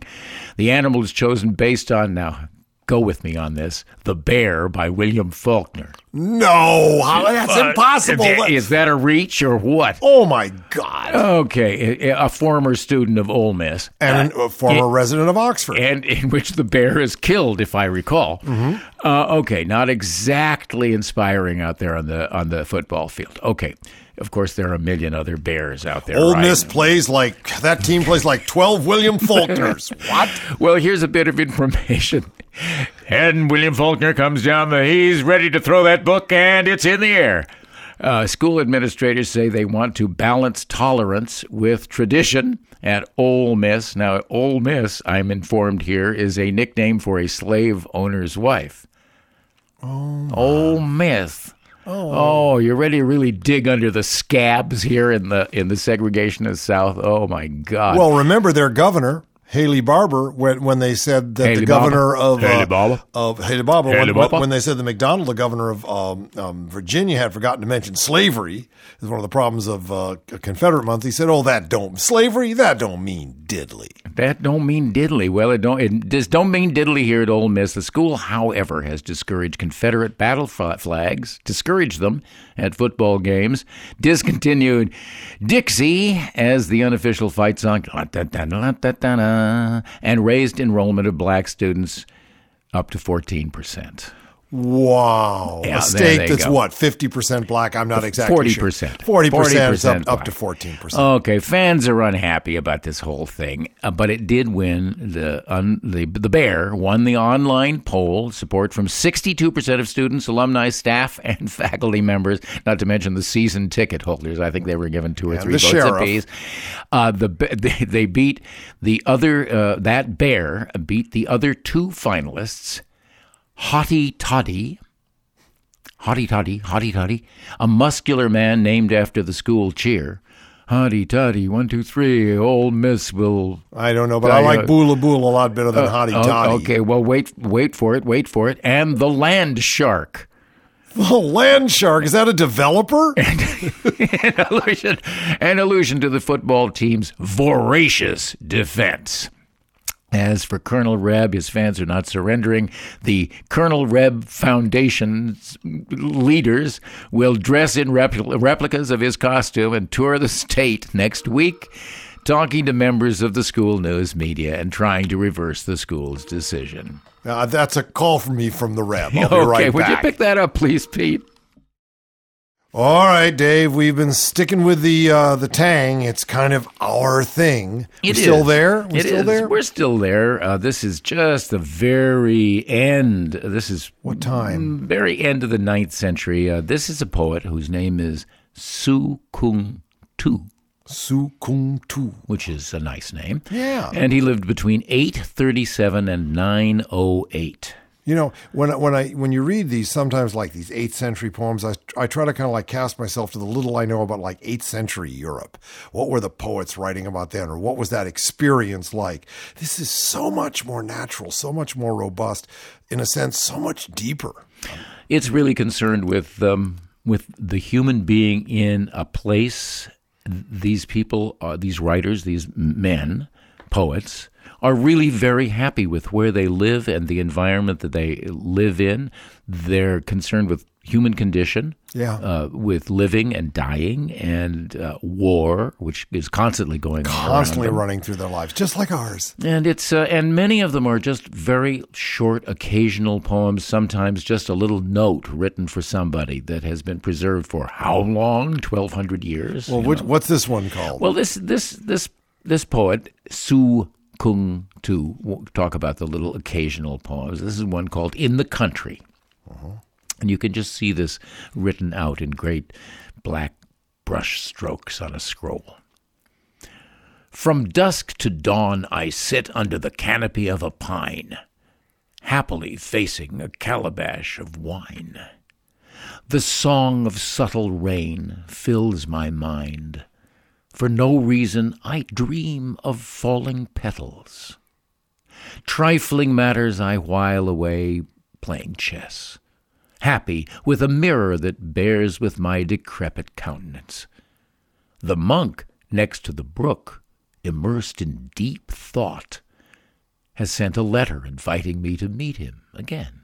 S2: The animal is chosen based on, now, go with me on this, The Bear by William Faulkner.
S1: no, that's
S2: Uh,
S1: impossible.
S2: Is that a reach or what?
S1: oh my God!
S2: Okay, a, a former student of Ole Miss.
S1: and a former resident of Oxford.
S2: and in which the bear is killed, if I recall.
S1: Mm-hmm.
S2: Uh, okay, not exactly inspiring out there on the on the football field. Okay, of course there are a million other bears out there.
S1: Old? Miss plays like that team plays like twelve William Faulkners. what?
S2: Well, here's a bit of information. And William Faulkner comes down the. He's ready to throw that book, and it's in the air. Uh, school administrators say they want to balance tolerance with tradition at Ole Miss. Now, Ole Miss, I'm informed here, is a nickname for a slave owner's wife. Oh, Ole Miss. Oh. oh you're ready to really dig under the scabs here in the in the segregation of the South. Oh my God!
S1: Well, remember their governor Haley Barbour when when they said that
S2: Haley
S1: the governor
S2: Barbour.
S1: of
S2: Haley
S1: uh,
S2: Barbour.
S1: of Haley Barbour
S2: Haley
S1: when,
S2: Barbour.
S1: when they said that McDonnell, the governor of um, um, Virginia, had forgotten to mention slavery is one of the problems of uh, Confederate month. He said, "Oh, that don't slavery that don't mean diddly."
S2: That don't mean diddly. Well, it don't. It just don't mean diddly here at Ole Miss. The school, however, has discouraged Confederate battle flags, discouraged them at football games, discontinued Dixie as the unofficial fight song, and raised enrollment of black students up to fourteen percent.
S1: Wow.
S2: Yeah,
S1: a steak that's
S2: go.
S1: what, 50% black? I'm not exactly
S2: Forty
S1: sure.
S2: percent.
S1: 40% is up, up to 14%.
S2: Okay, fans are unhappy about this whole thing, uh, but it did win. The un, the the Bear won the online poll. Support from 62 percent of students, alumni, staff, and faculty members. Not to mention the season ticket holders. I think they were given two or
S1: And
S2: three
S1: the
S2: votes
S1: sheriff.
S2: apiece. Uh, the they, they beat the other uh, that Bear beat the other two finalists. Hotty Toddy Hotty Toddy, Hotty Toddy, a muscular man named after the school cheer. Hotty Toddy, one, two, three, old miss will.
S1: I don't know, but I
S2: Uh,
S1: like
S2: uh,
S1: Boola Bool a lot better than Hotty
S2: Oh,
S1: Toddy.
S2: okay, well, wait, wait for it, wait for it. And the land shark.
S1: The land shark, is that a developer?
S2: an allusion, an allusion to the football team's voracious defense. As for Colonel Reb, his fans are not surrendering. The Colonel Reb Foundation's leaders will dress in repl- replicas of his costume and tour the state next week, talking to members of the school news media and trying to reverse the school's decision.
S1: Uh, that's a call from me from the Reb. I'll be
S2: okay,
S1: right
S2: would you pick that up, please, Pete?
S1: All right, Dave. We've been sticking with the uh, the Tang. It's kind of our thing. We
S2: It
S1: still
S2: is.
S1: there? We
S2: It
S1: still
S2: is.
S1: there?
S2: We're still there. Uh, this is just the very end. This is
S1: What time?
S2: very end of the ninth century. Uh, this is a poet whose name is Su Kung Tu,
S1: Su Kung Tu.
S2: which is a nice name.
S1: Yeah.
S2: And he lived between 837 and 908.
S1: You know, when when I when you read these, sometimes like these eighth century poems, I I try to kind of like cast myself to the little I know about like eighth century Europe. What were the poets writing about then, or what was that experience like? This is so much more natural, so much more robust, in a sense, so much deeper.
S2: It's really concerned with um, with the human being in a place. These people, these writers, these men, poets, are really very happy with where they live and the environment that they live in. They're concerned with human condition,
S1: Yeah.
S2: uh, with living and dying, and uh, war, which is constantly going on,
S1: Constantly running through their lives, just like ours.
S2: And it's uh, and many of them are just very short, occasional poems. Sometimes just a little note written for somebody that has been preserved for how long? Twelve hundred years.
S1: Well, which, what's this one called?
S2: well, this this this this poet Su Kung Tu. We'll talk about the little occasional poems. This is one called "In the Country," uh-huh. and you can just see this written out in great black brush strokes on a scroll. From dusk to dawn, I sit under the canopy of a pine, happily facing a calabash of wine. The song of subtle rain fills my mind. For no reason, I dream of falling petals. Trifling matters I while away playing chess, happy with a mirror that bears with my decrepit countenance. The monk next to the brook, immersed in deep thought, has sent a letter inviting me to meet him again.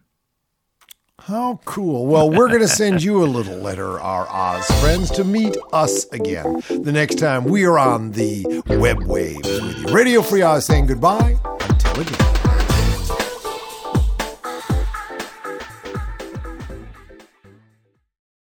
S1: How cool. Well, we're going to send you a little letter, our Oz friends, to meet us again the next time we are on the web waves with you. Radio Free Oz saying goodbye. Until again.